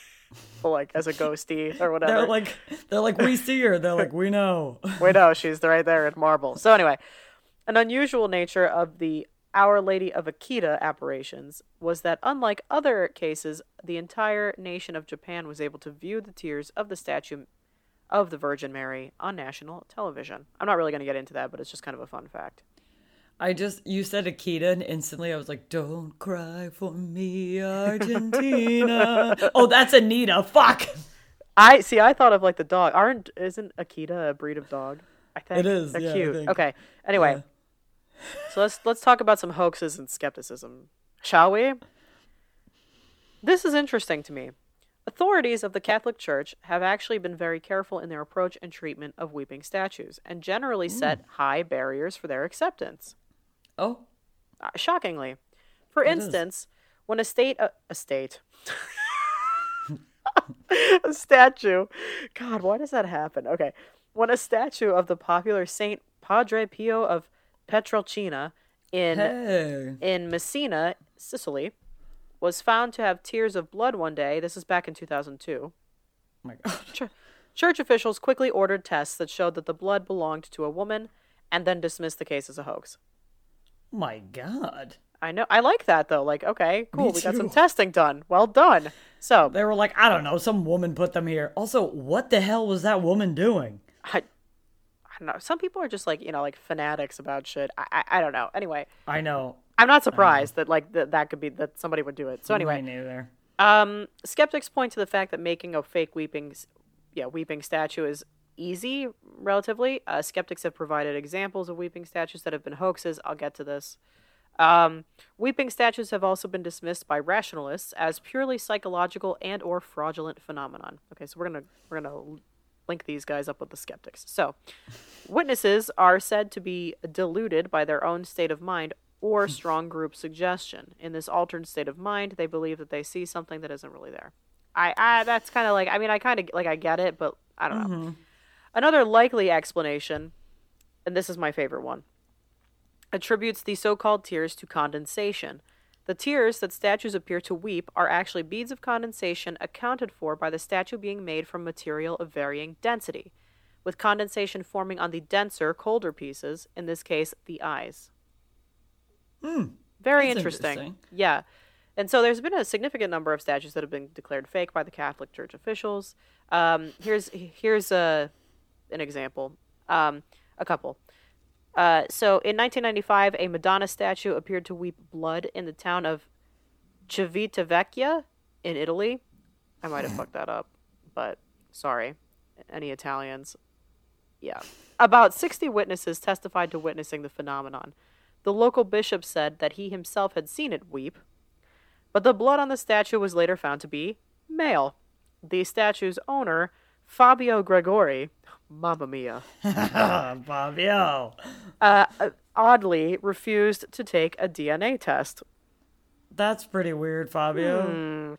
but like as a ghosty or whatever. They're like they're like we see her. They're like we know. we know she's right there in marble. So anyway, an unusual nature of the Our Lady of Akita apparitions was that, unlike other cases, the entire nation of Japan was able to view the tears of the statue of the Virgin Mary on national television. I'm not really going to get into that, but it's just kind of a fun fact. I just you said Akita and instantly I was like, "Don't cry for me, Argentina." oh, that's Evita. Fuck. I see. I thought of like the dog. Aren't isn't Akita a breed of dog? I think It is, They're yeah, cute. Okay. Anyway, so let's let's talk about some hoaxes and skepticism, shall we? This is interesting to me. Authorities of the Catholic Church have actually been very careful in their approach and treatment of weeping statues, and generally set high barriers for their acceptance. Oh, Uh, shockingly, for It is. instance, when a state a, a state a statue, God, why does that happen? Okay, when a statue of the popular Saint Padre Pio of Pietrelcina in hey. in Messina, Sicily, was found to have tears of blood one day. This is back in 2002. Oh my God. Ch- Church officials quickly ordered tests that showed that the blood belonged to a woman and then dismissed the case as a hoax. My God. I know. I like that though. Like, okay, cool. We got some testing done. Well done. So, They were like, I don't know, some woman put them here. Also, what the hell was that woman doing? I, I don't know. Some people are just like you know, like fanatics about shit. I, I, I don't know. Anyway, I know. I'm not surprised that like that that could be that somebody would do it. So anyway, neither. um, skeptics point to the fact that making a fake weeping, yeah, weeping statue is easy relatively. Uh, skeptics have provided examples of weeping statues that have been hoaxes. I'll get to this. Um, weeping statues have also been dismissed by rationalists as purely psychological and or fraudulent phenomenon. Okay, so we're gonna we're gonna link these guys up with the skeptics. So, witnesses are said to be deluded by their own state of mind or hmm. strong group suggestion. In this altered state of mind, they believe that they see something that isn't really there. I, I that's kind of like I mean I kind of like I get it, but I don't know. Mm-hmm. Another likely explanation, and this is my favorite one, attributes the so called tears to condensation. The tears that statues appear to weep are actually beads of condensation accounted for by the statue being made from material of varying density, with condensation forming on the denser, colder pieces, in this case, the eyes. Very interesting. interesting. Yeah. And so there's been a significant number of statues that have been declared fake by the Catholic Church officials. Um, here's here's a an example. Um, a couple. Uh, so in 1995, a Madonna statue appeared to weep blood in the town of Civitavecchia in Italy. I might have fucked that up, but sorry, any Italians. Yeah. About 60 witnesses testified to witnessing the phenomenon. The local bishop said that he himself had seen it weep, but the blood on the statue was later found to be male. The statue's owner, Fabio Gregori, mamma mia, Fabio. uh, uh, oddly refused to take a DNA test. That's pretty weird, Fabio.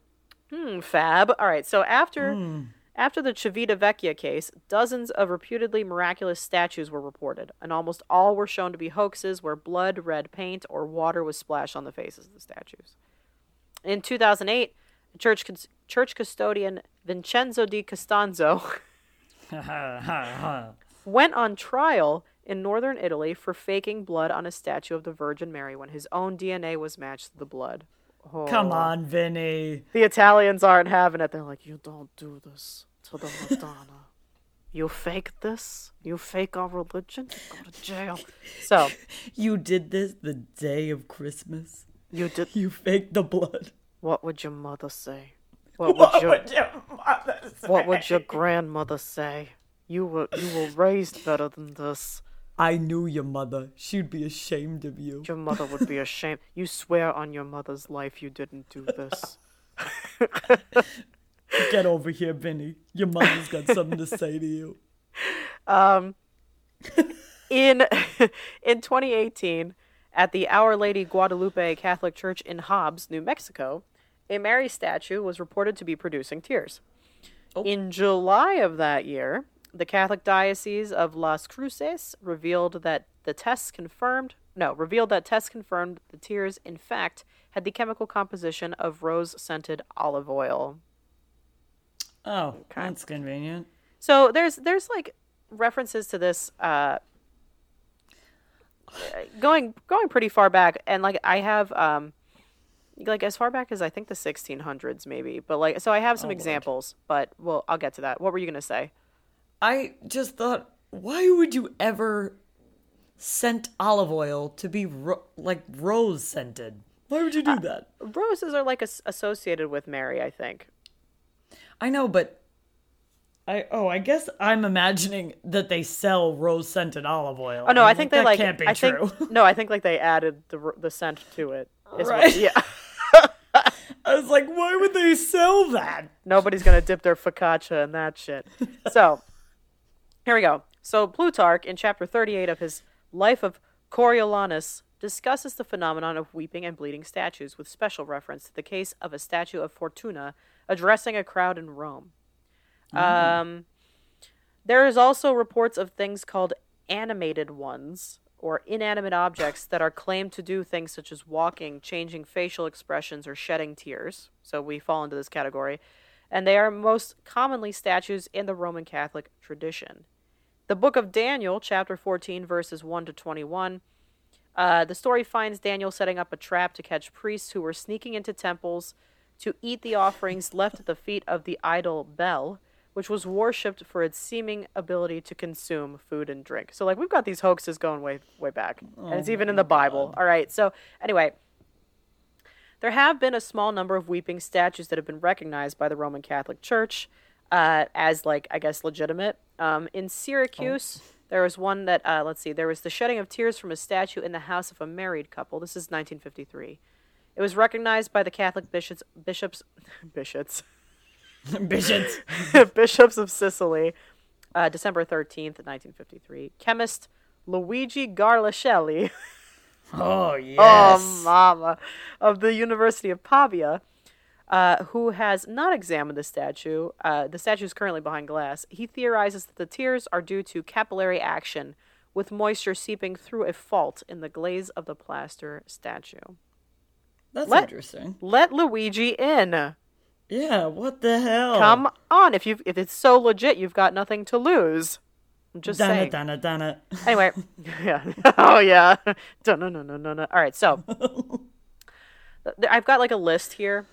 Hmm, fab. All right, so after after the Civitavecchia case, dozens of reputedly miraculous statues were reported, and almost all were shown to be hoaxes where blood, red paint, or water was splashed on the faces of the statues. In 2008, church church custodian Vincenzo di Costanzo went on trial in northern Italy for faking blood on a statue of the Virgin Mary when his own DNA was matched to the blood. Oh. Come on, Vinny. The Italians aren't having it. They're like, you don't do this to the Madonna. you fake this? You fake our religion? You go to jail. So, You did this the day of Christmas. you did. You faked the blood. What would your mother say? What would your mother say? What would your grandmother say? You were you were raised better than this. I knew your mother. She'd be ashamed of you. Your mother would be ashamed. You swear on your mother's life you didn't do this. Get over here, Vinny. Your mother's got something to say to you. Um in in 2018 at the Our Lady Guadalupe Catholic Church in Hobbs, New Mexico, a Mary statue was reported to be producing tears. In July of that year, the Catholic Diocese of Las Cruces revealed that the tests confirmed no, revealed that tests confirmed the tears in fact had the chemical composition of rose-scented olive oil. Oh, that's convenient. So there's there's like references to this uh going going pretty far back and like I have um like as far back as I think the 1600s maybe but like so I have some oh, Lord. examples but well I'll get to that. What were you going to say? I just thought, why would you ever scent olive oil to be ro- like rose scented? Why would you do uh, that? Roses are like as- associated with Mary, I think. I know, but I oh, I guess I'm imagining that they sell rose scented olive oil. Oh no, I'm I think they that like. can't be I true. think no, I think like they added the the scent to it. is what- Right. yeah. I was like, why would they sell that? Nobody's gonna dip their focaccia in that shit. So, here we go. So Plutarch, in chapter 38 of his Life of Coriolanus, discusses the phenomenon of weeping and bleeding statues, with special reference to the case of a statue of Fortuna addressing a crowd in Rome. Um, there is also reports of things called animated ones or inanimate objects that are claimed to do things such as walking, changing facial expressions, or shedding tears. So we fall into this category. And they are most commonly statues in the Roman Catholic tradition. The book of Daniel, chapter 14, verses 1 to 21. Uh, the story finds Daniel setting up a trap to catch priests who were sneaking into temples to eat the offerings left at the feet of the idol Bel, which was worshipped for its seeming ability to consume food and drink. So, like, we've got these hoaxes going way, way back, and it's even in the Bible. All right. So, anyway, there have been a small number of weeping statues that have been recognized by the Roman Catholic Church uh, as, like, I guess, legitimate. Um, in Syracuse, there was one that, uh, let's see, there was the shedding of tears from a statue in the house of a married couple. This is 1953. It was recognized by the Catholic bishops, bishops, bishops, Bishops. bishops of Sicily, uh, December 13th, 1953. Chemist Luigi Garlascelli. Oh yes. Oh, mama. Of the University of Pavia, uh, who has not examined the statue. Uh, the statue is currently behind glass. He theorizes that the tears are due to capillary action, with moisture seeping through a fault in the glaze of the plaster statue. That's Let- interesting. Let Luigi in. Yeah. What the hell? Come on. If you if it's so legit, you've got nothing to lose. I'm just Dun saying. it, dun it, dun it. Anyway, yeah. Oh yeah. no no no no no. All right, so I've got like a list here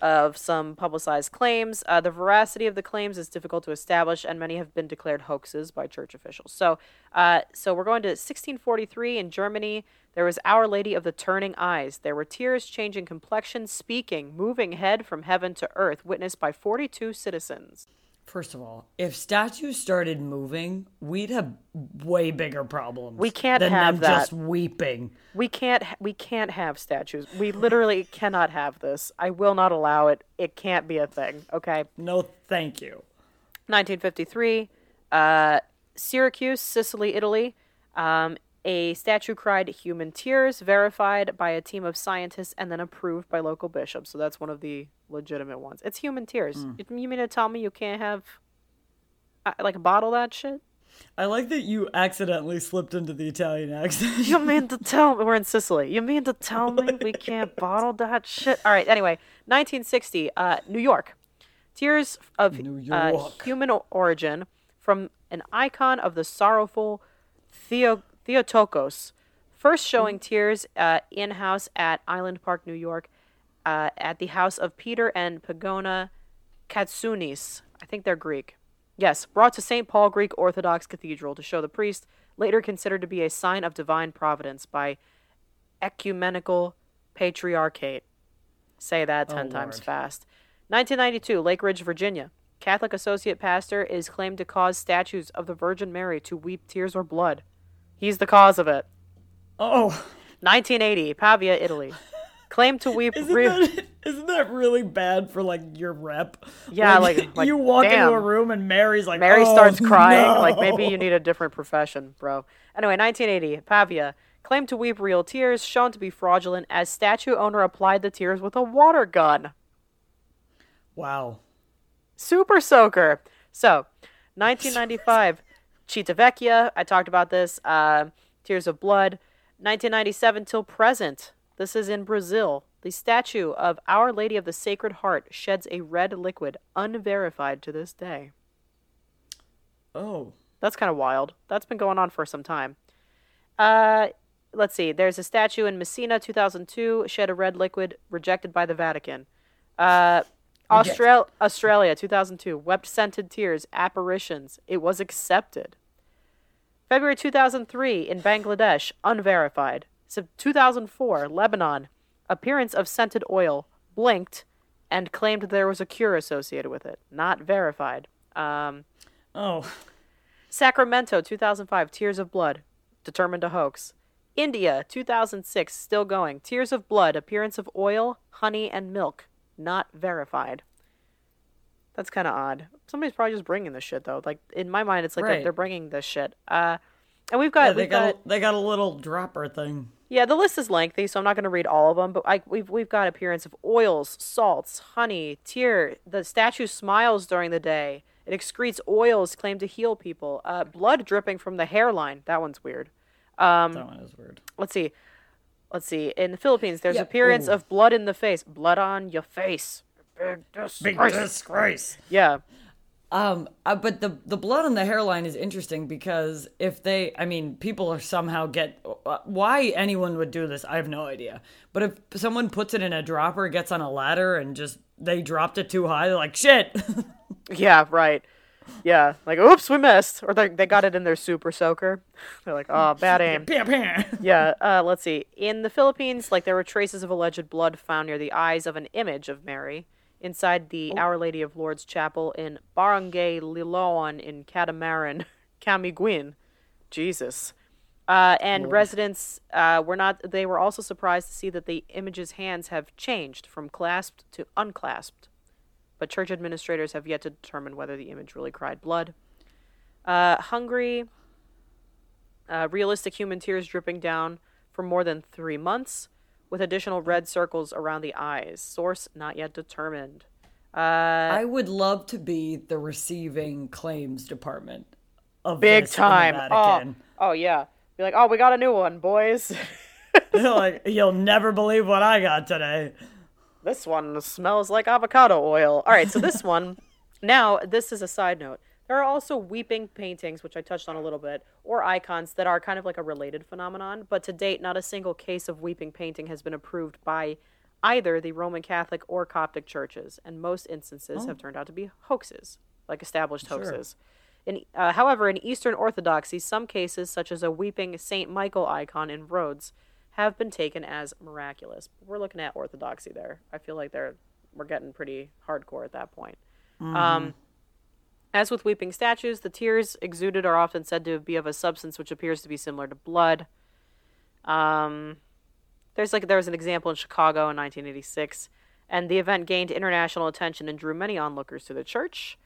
of some publicized claims. Uh, the veracity of the claims is difficult to establish, and many have been declared hoaxes by church officials. So, uh, so we're going to 1643 in Germany. There was Our Lady of the Turning Eyes. There were tears, changing complexion, speaking, moving head from heaven to earth, witnessed by 42 citizens. First of all, if statues started moving, we'd have way bigger problems. We can't than have them that. just weeping. We can't ha- we can't have statues. We literally cannot have this. I will not allow it. It can't be a thing. Okay. No, thank you. 1953, uh, Syracuse, Sicily, Italy. Um, a statue cried human tears, verified by a team of scientists and then approved by local bishops. So that's one of the legitimate ones. It's human tears. Hmm. You- mean to tell me you can't have, uh, like, bottle that shit? I like that you accidentally slipped into the Italian accent. You mean to tell me we're in Sicily? You mean to tell me we can't bottle that shit? All right. Anyway, 1960, uh, New York. Tears of New uh, human origin from an icon of the sorrowful Theo- Theotokos. First showing tears uh, in house at Island Park, New York, uh, at the house of Peter and Pagona Katsounis. I think they're Greek. Yes, brought to St. Paul Greek Orthodox Cathedral to show the priest, later considered to be a sign of divine providence by ecumenical patriarchate. Say that 10 times Lord. fast. 1992, Lake Ridge, Virginia. Catholic associate pastor is claimed to cause statues of the Virgin Mary to weep tears or blood. He's the cause of it. oh, 1980, Pavia, Italy. Claim to weep. isn't re- that isn't that really bad for like your rep? Yeah, like- like, you walk damn. into a room and Mary's like, Mary "Oh, starts crying. no." Like maybe you need a different profession, bro. Anyway, 1980, Pavia claimed to weep real tears, shown to be fraudulent, as statue owner applied the tears with a water gun. Wow. Super soaker. So, 1995, Vecchia. I talked about this. Uh, Tears of Blood. 1997 till present. This is in Brazil. The statue of Our Lady of the Sacred Heart sheds a red liquid, unverified to this day. Oh. That's kind of wild. That's been going on for some time. Uh, let's see. There's a statue in Messina, 2002, shed a red liquid, rejected by the Vatican. Uh, Austral- Australia, 2002, wept scented tears, apparitions. It was accepted. February 2003 in Bangladesh, unverified. 2004, Lebanon, appearance of scented oil, blinked, and claimed there was a cure associated with it, not verified. Um, Oh, Sacramento, 2005, Tears of Blood, determined a hoax. India, 2006, still going. Tears of Blood, appearance of oil, honey, and milk, not verified. That's kind of odd. Somebody's probably just bringing this shit though. Like in my mind, it's like Right. they're bringing this shit. Uh, and we've got yeah, they we've got, got a, they got a little dropper thing. yeah, the list is lengthy, so I'm not going to read all of them. But I, we've we've got appearance of oils, salts, honey, tear. The statue smiles during the day. It excretes oils claimed to heal people. Uh, blood dripping from the hairline. That one's weird. Um, that one is weird. Let's see. Let's see. In the Philippines, there's Yeah, appearance ooh. of blood in the face. Blood on your face. Big disgrace. disgrace. Yeah. Um, uh, but the the blood on the hairline is interesting because if they, I mean, people are somehow get uh, why anyone would do this, I have no idea. But if someone puts it in a dropper, gets on a ladder, and just they dropped it too high, they're like, shit. Yeah, right. Yeah. Like, oops, we missed. Or they, they got it in their super soaker. They're like, oh, bad aim. Yeah, uh, let's see. In the Philippines, like there were traces of alleged blood found near the eyes of an image of Mary inside the Our Lady of Lourdes Chapel in Barangay Liloan in Catamaran, Camiguin. Jesus. Uh, and residents uh, were not. They were also surprised to see that the image's hands have changed from clasped to unclasped. But church administrators have yet to determine whether the image really cried blood. Uh, Hungary, uh, realistic human tears dripping down for more than three months, with additional red circles around the eyes. Source not yet determined. Uh, I would love to be the receiving claims department of big this in the time. Oh, oh yeah. Be like, oh, we got a new one, boys. Like, you'll never believe what I got today. This one smells like avocado oil. All right, so this one. Now, this is a side note. There are also weeping paintings, which I touched on a little bit, or icons that are kind of like a related phenomenon, but to date, not a single case of weeping painting has been approved by either the Roman Catholic or Coptic churches, and most instances have turned out to be hoaxes, like established hoaxes. In, uh, however, in Eastern Orthodoxy, some cases, such as a weeping Saint Michael icon in Rhodes, have been taken as miraculous. We're looking at Orthodoxy there. I feel like they're we're getting pretty hardcore at that point. Um, as with weeping statues, the tears exuded are often said to be of a substance which appears to be similar to blood. Um, there's like there was an example in Chicago in 1986, and the event gained international attention and drew many onlookers to the church.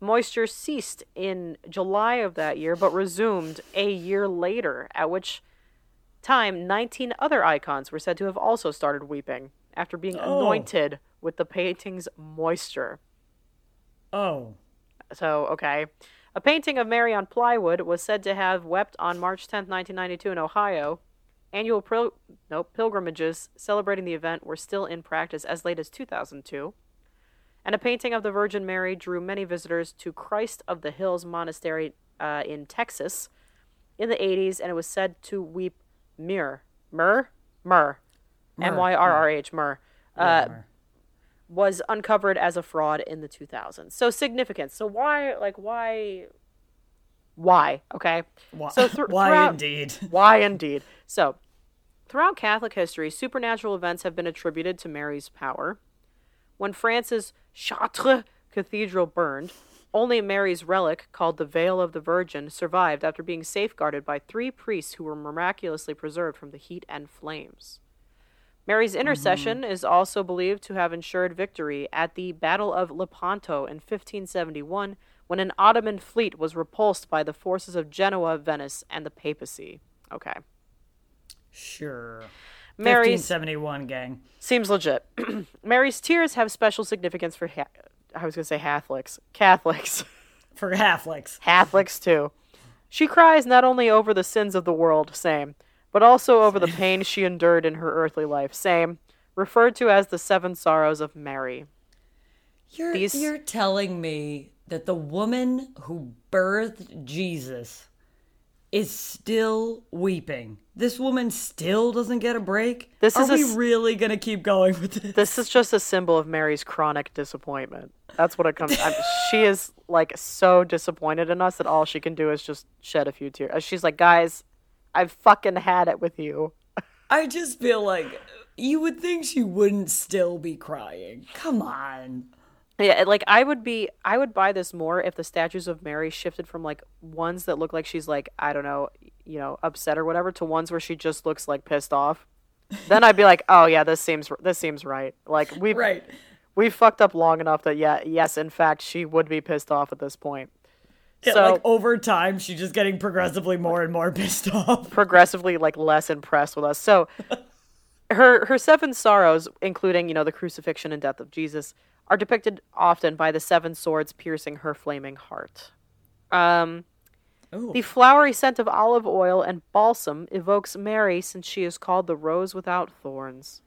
Moisture ceased in July of that year, but resumed a year later, at which time 19 other icons were said to have also started weeping after being Oh. anointed with the painting's moisture. Oh. So, okay. A painting of Mary on plywood was said to have wept on March 10th, 1992 in Ohio. Annual pil- no, pilgrimages celebrating the event were still in practice as late as 2002. And a painting of the Virgin Mary drew many visitors to Christ of the Hills Monastery uh, in Texas in the 80s, and it was said to weep myrrh. Myrrh? Myrrh. M Y R R H, myrrh. Uh, was uncovered as a fraud in the 2000s. So significant. So why, like, why, why? Okay. Why, So thr- why indeed? Why indeed. So, throughout Catholic history, supernatural events have been attributed to Mary's power. When France's Chartres Cathedral burned, only Mary's relic, called the Veil of the Virgin, survived after being safeguarded by three priests who were miraculously preserved from the heat and flames. Mary's mm-hmm. intercession is also believed to have ensured victory at the Battle of Lepanto in 1571 when an Ottoman fleet was repulsed by the forces of Genoa, Venice, and the papacy. Okay. Sure. Mary's 1571 gang. seems legit. Mary's tears have special significance for ha- I was going to say Catholics. Catholics. For Catholics. Catholics too. She cries not only over the sins of the world, same, but also over the pain she endured in her earthly life, same, referred to as the seven sorrows of Mary. You're, These- you're telling me that the woman who birthed Jesus is still weeping. This woman still doesn't get a break. This Are is we s- really gonna keep going with this? This is just a symbol of Mary's chronic disappointment. That's what it comes. I'm, she is like so disappointed in us that all she can do is just shed a few tears. Uh, she's like, guys, I've fucking had it with you. I just feel like you would think she wouldn't still be crying. Come on. Yeah, like I would be, I would buy this more if the statues of Mary shifted from like ones that look like she's like I don't know, you know, upset or whatever, to ones where she just looks like pissed off. then I'd be like, oh yeah, this seems this seems right. Like we Right. we fucked up long enough that yeah, yes, in fact, she would be pissed off at this point. Yeah, so like over time, she's just getting progressively more and more pissed off. progressively like less impressed with us. So her her seven sorrows, including you know the crucifixion and death of Jesus, are depicted often by the seven swords piercing her flaming heart. Um, the flowery scent of olive oil and balsam evokes Mary, since she is called the rose without thorns.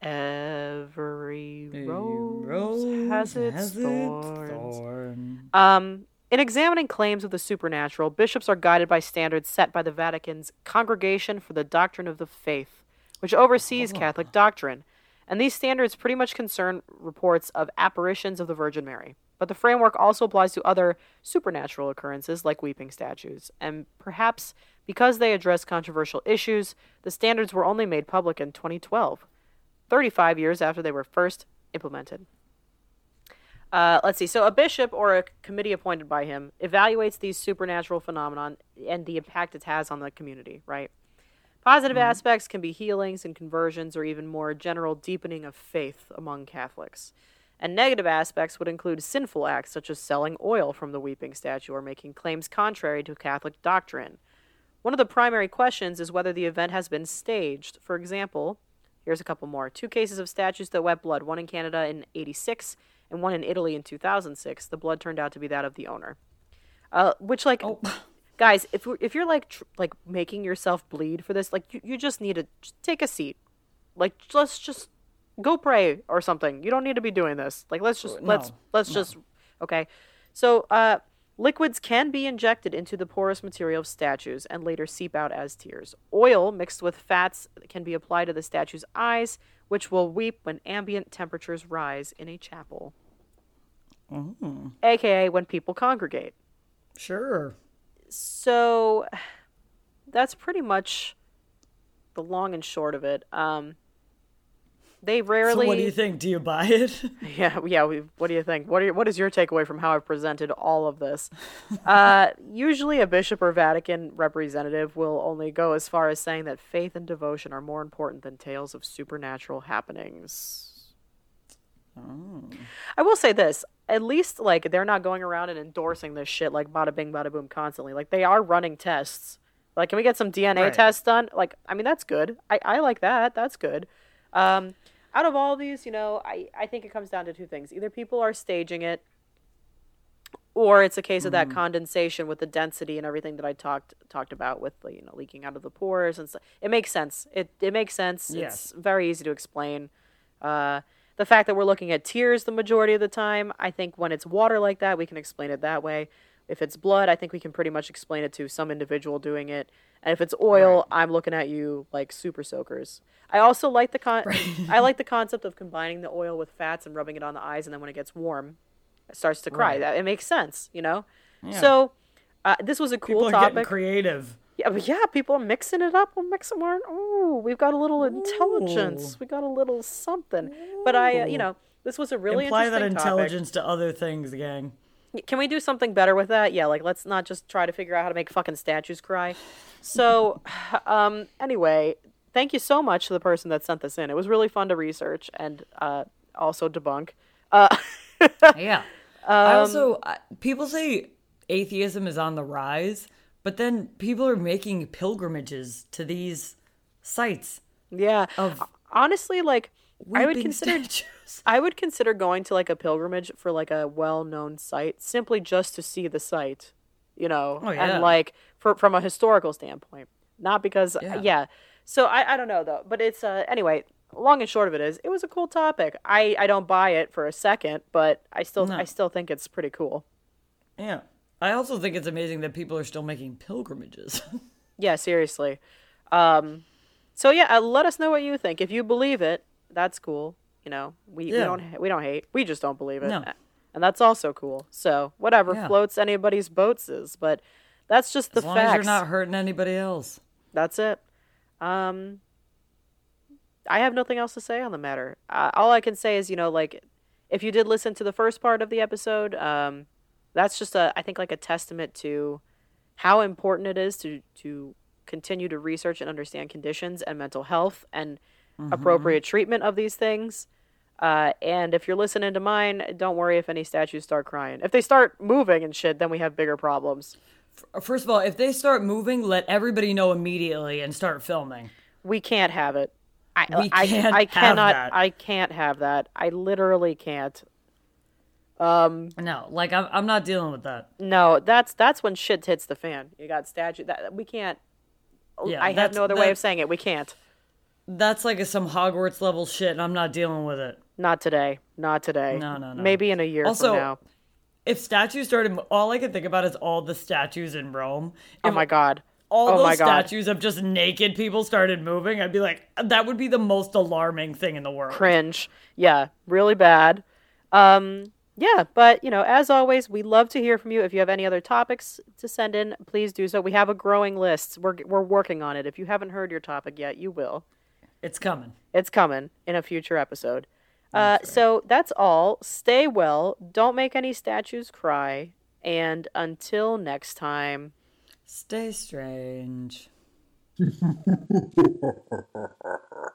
Every rose, has its thorns. thorn. Um, in examining claims of the supernatural, bishops are guided by standards set by the Vatican's Congregation for the Doctrine of the Faith, which oversees Catholic doctrine. And these standards pretty much concern reports of apparitions of the Virgin Mary. But the framework also applies to other supernatural occurrences like weeping statues. And perhaps because they address controversial issues, the standards were only made public in 2012, 35 years after they were first implemented. Uh, let's see. So, a bishop or a committee appointed by him evaluates these supernatural phenomenon and the impact it has on the community. Right. Positive aspects can be healings and conversions, or even more general deepening of faith among Catholics. And negative aspects would include sinful acts such as selling oil from the weeping statue or making claims contrary to Catholic doctrine. One of the primary questions is whether the event has been staged. For example, here's a couple more. Two cases of statues that wet blood, one in Canada in 86 and one in Italy in 2006. The blood turned out to be that of the owner. Uh, which, like, Oh. guys, if, we're- if you're, like, tr- like making yourself bleed for this, like, you, you just need to just take a seat. Like, let's just go pray or something. You don't need to be doing this. Like, let's just, let's, let's just, okay. So, uh, Liquids can be injected into the porous material of statues and later seep out as tears. Oil mixed with fats can be applied to the statue's eyes, which will weep when ambient temperatures rise in a chapel. AKA when people congregate. Sure. So that's pretty much the long and short of it. Um, they rarely. So what do you think? Do you buy it? Yeah, yeah. We, what do you think? What are your, what is your takeaway from how I've presented all of this? uh, usually, a bishop or Vatican representative will only go as far as saying that faith and devotion are more important than tales of supernatural happenings. I will say this: at least, like, they're not going around and endorsing this shit like bada bing, bada boom constantly. Like, they are running tests. Like, can we get some DNA Right. tests done? Like, I mean, that's good. I, I like that. That's good. Um, out of all these, you know, I, I think it comes down to two things. Either people are staging it, or it's a case of that condensation with the density and everything that I talked talked about with the, you know leaking out of the pores and stuff. It makes sense. It it makes sense. Yes. It's very easy to explain. Uh, the fact that we're looking at tears the majority of the time, I think when it's water like that, we can explain it that way. If it's blood, I think we can pretty much explain it to some individual doing it. And if it's oil, I'm looking at you like super soakers. I also like the con- I like the concept of combining the oil with fats and rubbing it on the eyes, and then when it gets warm, it starts to cry. Right. That it makes sense, you know. Yeah. So uh, this was a cool People are getting topic. creative. Yeah, but yeah, people are mixing it up. We're mixing more. Oh, we've got a little intelligence. Ooh. We got a little something. But I, uh, you know, this was a really Apply that interesting topic. intelligence to other things, gang. Can we do something better with that? Yeah, like let's not just try to figure out how to make fucking statues cry. So, um, anyway, thank you so much to the person that sent this in. It was really fun to research and uh, also debunk. Uh, Yeah. Um, I also people say atheism is on the rise, but then people are making pilgrimages to these sites yeah. of Honestly, like I would consider statues. I would consider going to like a pilgrimage for like a well-known site simply just to see the site, you know, Oh, yeah. and like for from a historical standpoint, not because yeah. Yeah. So I I don't know though, but it's uh anyway. Long and short of it is, it was a cool topic. I I don't buy it for a second, but I still No. I still think it's pretty cool. Yeah. I also think it's amazing that people are still making pilgrimages. Yeah, seriously. Um, so yeah, uh, let us know what you think. If you believe it, that's cool. You know, we, we don't we don't hate. We just don't believe it, No. and that's also cool. So whatever Yeah. floats anybody's boats is, but that's just the fact. as long facts. as you're not hurting anybody else. That's it. Um, I have nothing else to say on the matter. Uh, all I can say is, you know, like if you did listen to the first part of the episode, um, that's just a I think like a testament to how important it is to to continue to research and understand conditions and mental health and appropriate treatment of these things. Uh, and if you're listening to mine, don't worry if any statues start crying. If they start moving and shit, then we have bigger problems. First of all, if they start moving, let everybody know immediately and start filming. We can't have it. I, We I, can't I have cannot. that. I can't have that. I literally can't. No, like I'm, I'm not dealing with that. No, that's that's when shit hits the fan. You got statue that we can't. Yeah, I have no other way of saying it. We can't. That's like a, some Hogwarts level shit, and I'm not dealing with it. Not today. Not today. No, no, no. Maybe in a year Also, from now. If statues started, all I can think about is all the statues in Rome. Oh If my god. all oh those my God. statues of just naked people started moving, I'd be like, that would be the most alarming thing in the world. cringe. Yeah, really bad. Um, yeah, but you know, as always, we love to hear from you. If you have any other topics to send in, please do so. We have a growing list. We're we're working on it. If you haven't heard your topic yet, you will. It's coming. It's coming in a future episode. Uh, so that's all. Stay well. Don't make any statues cry. And until next time. Stay strange.